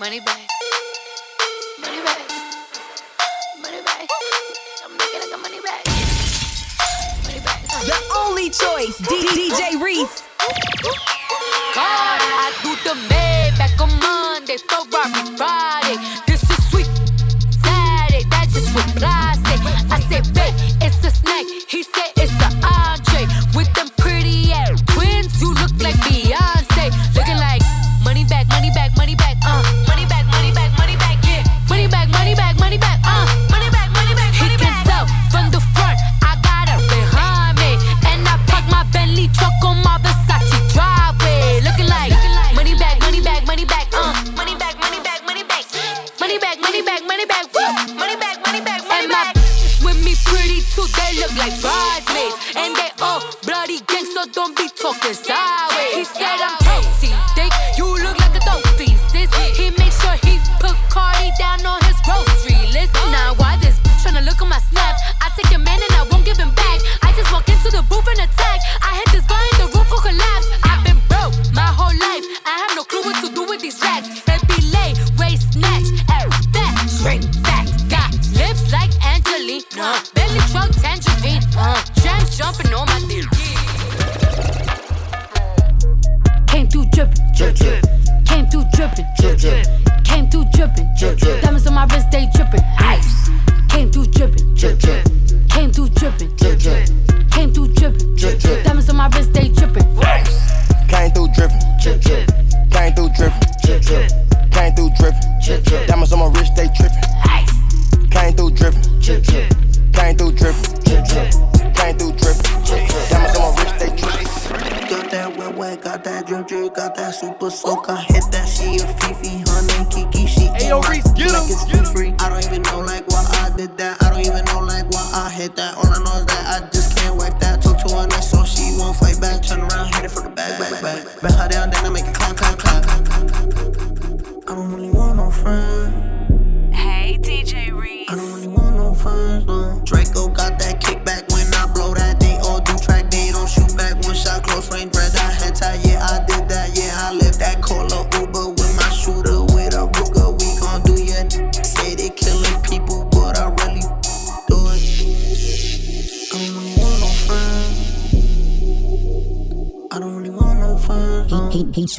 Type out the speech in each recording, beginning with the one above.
Money back. Money back. Money back. I'm making like a money back. Money back. The only choice, D- DJ Reese. God, I do the med back on Monday, Ferrari Friday. This is sweet Saturday, that's just what I say. I say, babe, it's a snack. He said,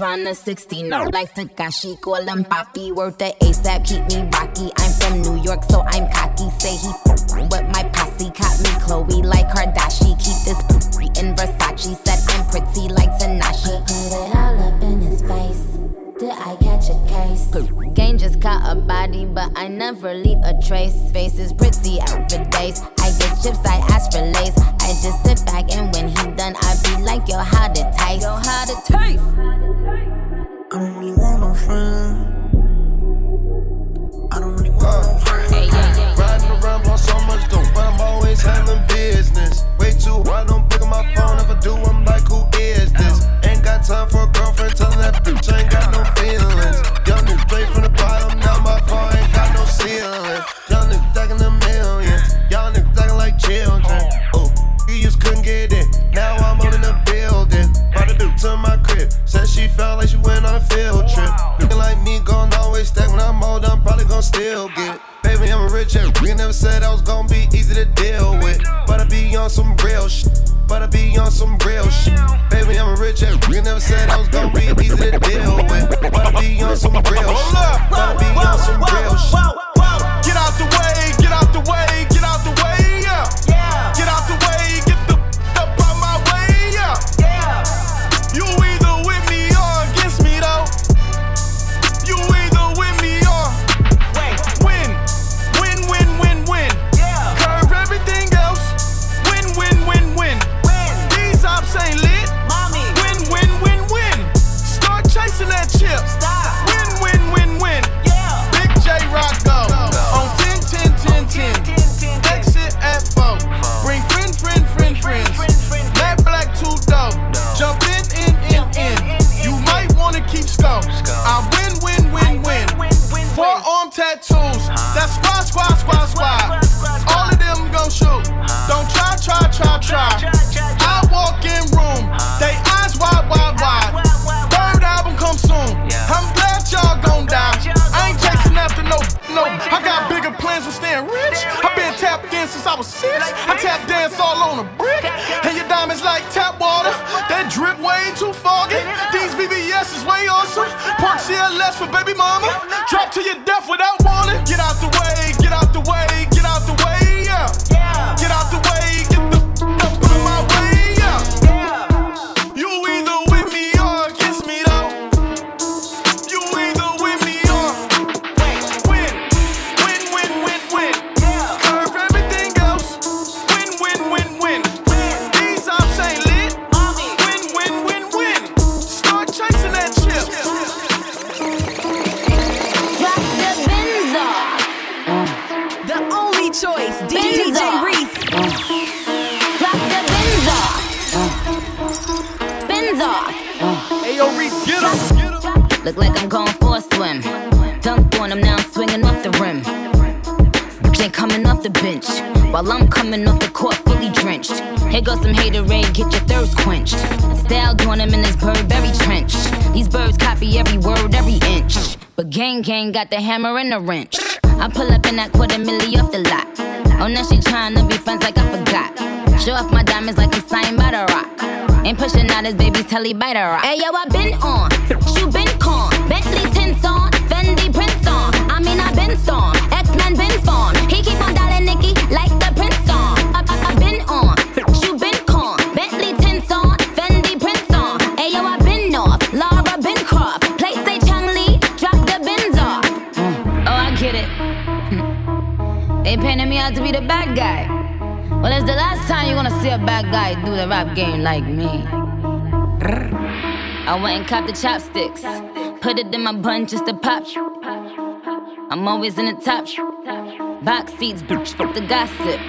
tryna 16 no. Like Tekashi, call him Poppy. Worth the ASAP, keep me rocky. I'm from check. Never said I was gonna be easy to deal with. Wanna be on some real shit. Since I was six. I tap dance all on a brick. And your diamonds like tap water. That drip way too foggy. These VVS is way awesome. Park CLS for baby mama. Drop to your death without warning. Some haterade, get your thirst quenched. Style doing him in this Burberry trench. These birds copy every word, every inch. But gang gang got the hammer and the wrench. I pull up in that quarter milli off the lot. Oh, now she tryna be friends like I forgot. Show off my diamonds like I'm signed by the rock. Ain't pushing out his baby's telly by the rock. Hey yo, I been on, you been con. Bentley tints on, Fendi prints on. I mean I been storm, X Men been formed. He keep on dialing Nicki like out to be the bad guy. Well, it's the last time you're gonna see a bad guy do the rap game like me. I went and copped the chopsticks, put it in my bun just to pop. I'm always in the top. Box seats, bitch, fuck the gossip.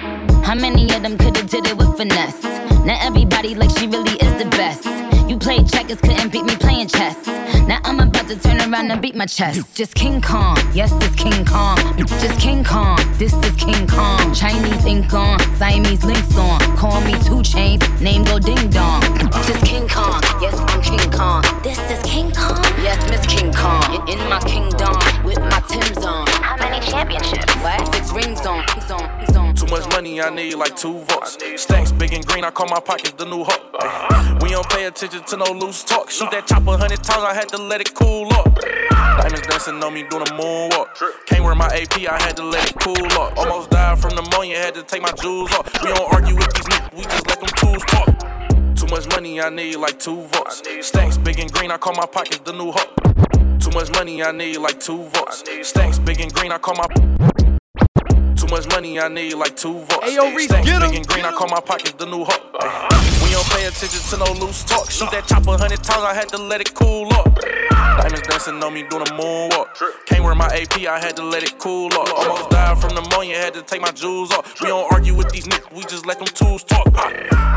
How many of them could've did it with finesse? Now everybody like she really is the best. You played checkers, couldn't beat me playing chess. Now I'm about to turn around and beat my chest. Just King Kong, yes, this King Kong. Just King Kong, this is King Kong. Chinese ink on, Siamese links on. Call me two chains, name go ding dong. This is King Kong, yes, I'm King Kong. This is King Kong, yes, Miss King Kong. In, in my kingdom, with my Tim's on. How many championships? What? Six rings on, rings on, rings on. Too much money, I need like two votes. Stacks big and green, I call my pockets the new hook. We don't pay attention to no loose talk. Shoot that chopper hundred times, I had to let it cool up. Diamonds dancing on me doing a moonwalk. Can't wear my AP, I had to let it cool up. Almost died from pneumonia, had to take my jewels off. We don't argue with these niggas, we just let them tools talk. Too much money, I need like two votes. Stacks big and green, I call my pockets the new hook. Too much money, I need like two votes. Stacks big and green, I call my too much money, I need like two votes. Hey, yo, Reese, Stacks big and green, I call my pockets the new hook. Don't pay attention to no loose talk. Shoot that chopper a hundred times, I had to let it cool off. Diamonds dancing on me doing a moonwalk. Can't wear my AP, I had to let it cool off. Almost died from pneumonia, had to take my jewels off. We don't argue with these niggas, we just let them tools talk.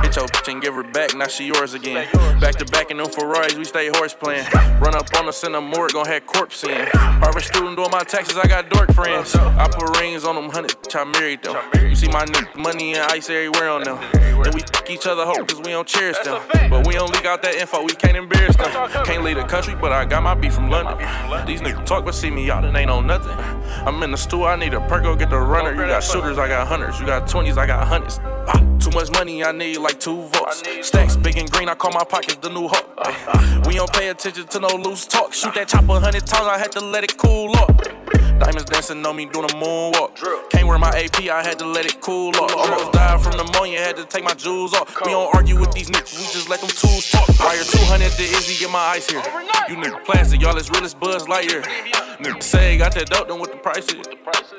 Hit your bitch and give her back, now she yours again. Back to back in them Ferraris, we stay horse playing. Run up on us in the morgue, gon' have corpse in. Harvard student doing my taxes, I got dork friends. I put rings on them hundred, I married them. You see my money and ice everywhere on them. Then we fuck each other hope, cause we don't cherish them. But we don't leak out that info, we can't embarrass them. Can't leave the country, but I got my beef from London. These niggas talk, but see me out and ain't on nothing. I'm in the stool, I need a perk, go get the runner. You got shooters, I got hunters. You got 20s, I got hundreds. Ah, too much money, I need like two votes. Stacks big and green, I call my pockets the new hook. We don't pay attention to no loose talk. Shoot that chopper a hundred times, I had to let it cool off. Diamonds dancing on me doing a moonwalk. Can't wear my AP, I had to let it cool off. Almost died from pneumonia, had to take my jewels off. We don't argue with these niggas, we just let them tools talk. Wire 200 to Izzy, get my ice here. You niggas plastic, y'all as real as Buzz Lightyear. Niggas say got that dope, then what the price is?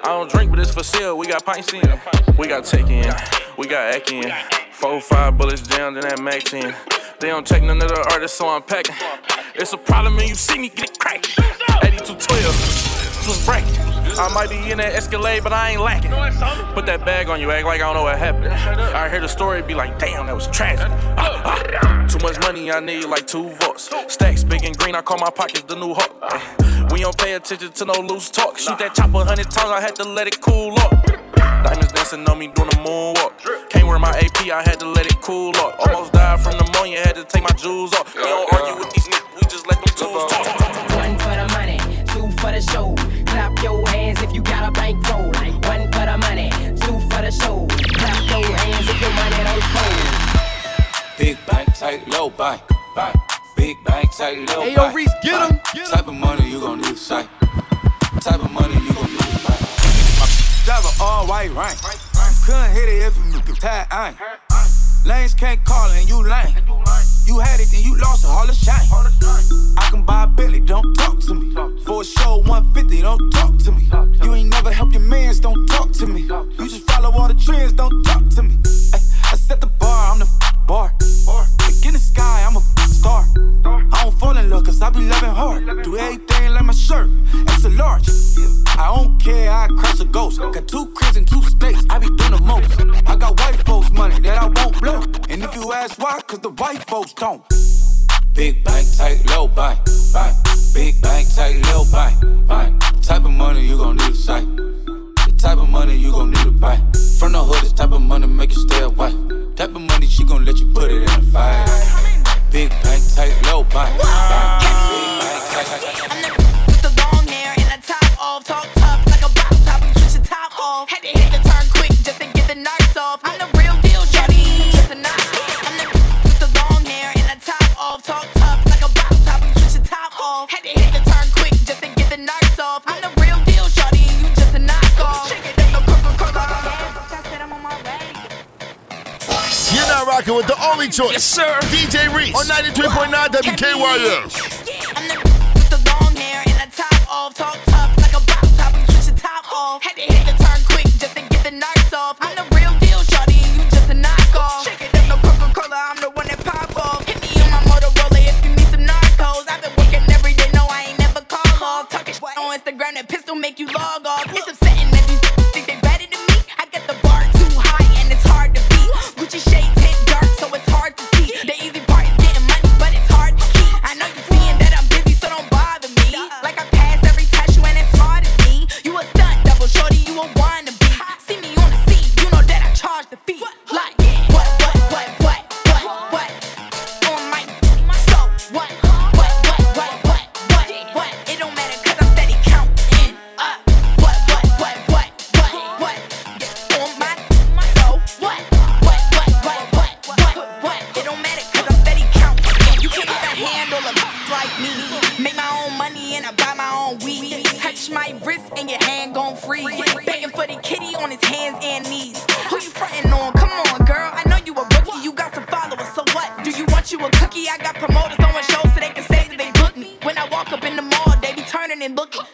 I don't drink, but it's for sale. We got pints in, we got take in, we got act in. Four, five bullets jammed in that max in. They don't check none of the artists, so I'm packing. It's a problem when you see me get it cracked. 8212, was bracket. I might be in that Escalade, but I ain't lacking. Put that bag on you, act like I don't know what happened. I hear the story, be like, damn, that was tragic. Ah, ah. Too much money, I need like two votes. Stacks big and green, I call my pockets the new hook. We don't pay attention to no loose talk. Shoot that chopper hundred times, I had to let it cool up. Diamonds dancing on me doing a moonwalk. Can't wear my AP, I had to let it cool off. Almost died from pneumonia, had to take my jewels off. We don't argue with these niggas, we just let them tools talk. One for the money, two for the show. Clap your hands if you got a bankroll. One for the money, two for the show. Clap your hands if your money don't fold. Big bank, tight, low bank, bank. Big bank, tight, low bank. Hey, yo, Reese, get him. Type of money you gon' need sight. Type of money you gon' need all white rank. Couldn't hit it if you could tie I. Lanes can't call and you lame. You had it, then you lost it, all the shine. I can buy a Bentley, don't talk to me. For a show 150, don't talk to me. You ain't never helped your mans, don't talk to me. You just follow all the trends, don't talk to me. I, set the bar, I'm the f- bar. In the sky, I'm a Got two cribs and two states, I be doing the most. I got white folks' money that I won't blow. And if you ask why, cause the white folks don't. Big bank, tight, low buy, buy. Big bank, tight, low buy, buy. Type of money you gon' need to sight. The type of money you gon' need to buy. From the hood, this type of money make you stay away. Type of money she gon' let you put it in the fire. Big bank, tight, low buy. Big bank, tight. choice. Yes, sir. DJ Reese on 93.9 WKYS. I got promoters throwing shows so they can say that they booked me. When I walk up in the mall, they be turning and looking.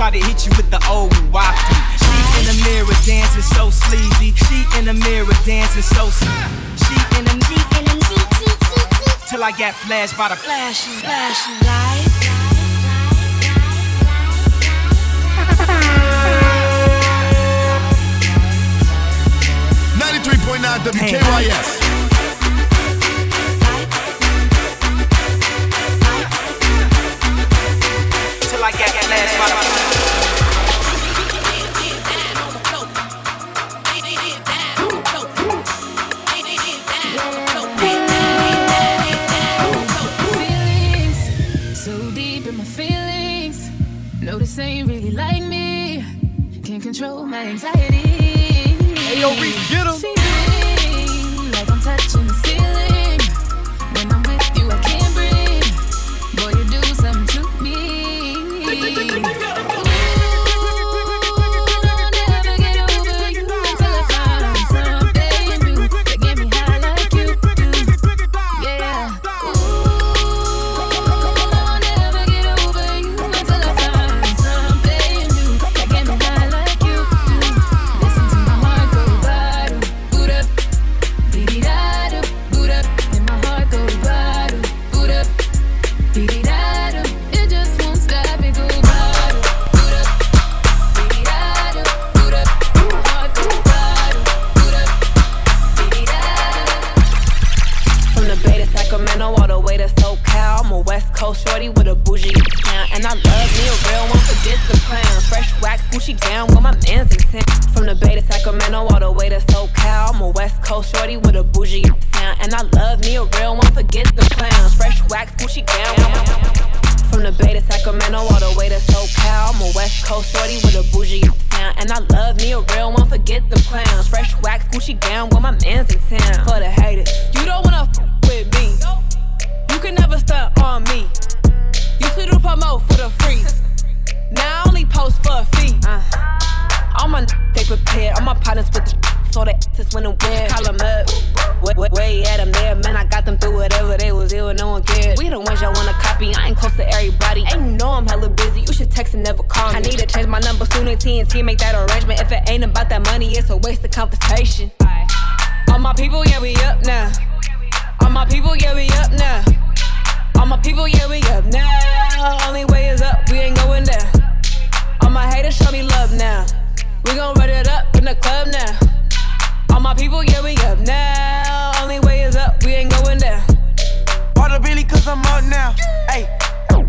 try to hit you with the old wafty. She in the mirror dancing so sleazy. She in the mirror dancing so sleazy. She in the she in the she, till I got flashed by the flashing flashing light. Ninety-three point nine WKYS. Get him. West Coast shorty with a bougie sound. And I love me a real one, forget the clowns. Fresh wax, Gucci gown with my man's in town. For the haters, you don't wanna f with me. You can never stunt on me. Used to do promo for the free. Now I only post for a fee. Uh, all my they prepared. All my partners with the so they just went and win. Call them up. Way, way, way at them there. Man, I got them through whatever they was ill. No one cared. We ones y'all wanna copy. I ain't close to everybody. And you know I'm hella busy. You should text and never call me. I need to change my number soon as TNT make that arrangement. If it ain't about that money, it's a waste of conversation. All my people, yeah, we up now. All my people, yeah, we up now. All my people, yeah, we up now. Only way is up, we ain't going down. All my haters show me love now. We gon' run it up in the club now. All my people, yeah, we up now. Only way is up, we ain't going down. Bought a Billy cause I'm up now. Ayy,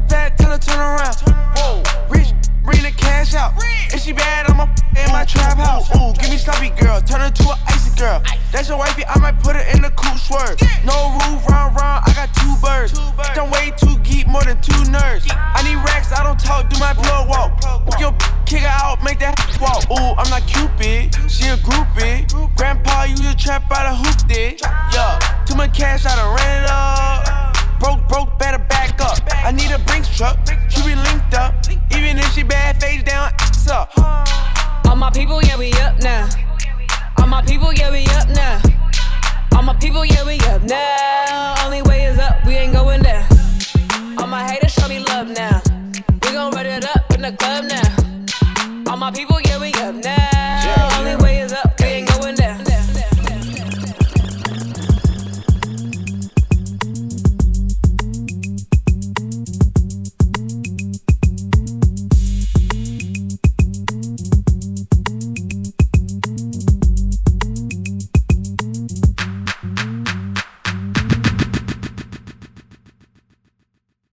fat till I turn around. Whoa, rich, bring the cash out. If she bad, I'ma in my trap house. Ooh, give me sloppy girl, turn her to an icy girl. That's your wifey, I might put her in the cool swerve. No roof, round, round, I got two birds. Don't way too geek, more than two nerds. I need racks, I don't talk, do my plug walk. Yo, kick her out, make that walk. Ooh, I'm not Cupid, she a groupie. Grandpa used to trap out a hoop did. Yeah, too much cash, I done ran it up. Broke, broke, better back up. I need a Brinks truck, she be linked up. Even if she bad, face down, ass up. All my people, yeah, we up now. All my people, yeah, we up now. All my people, yeah, we up now.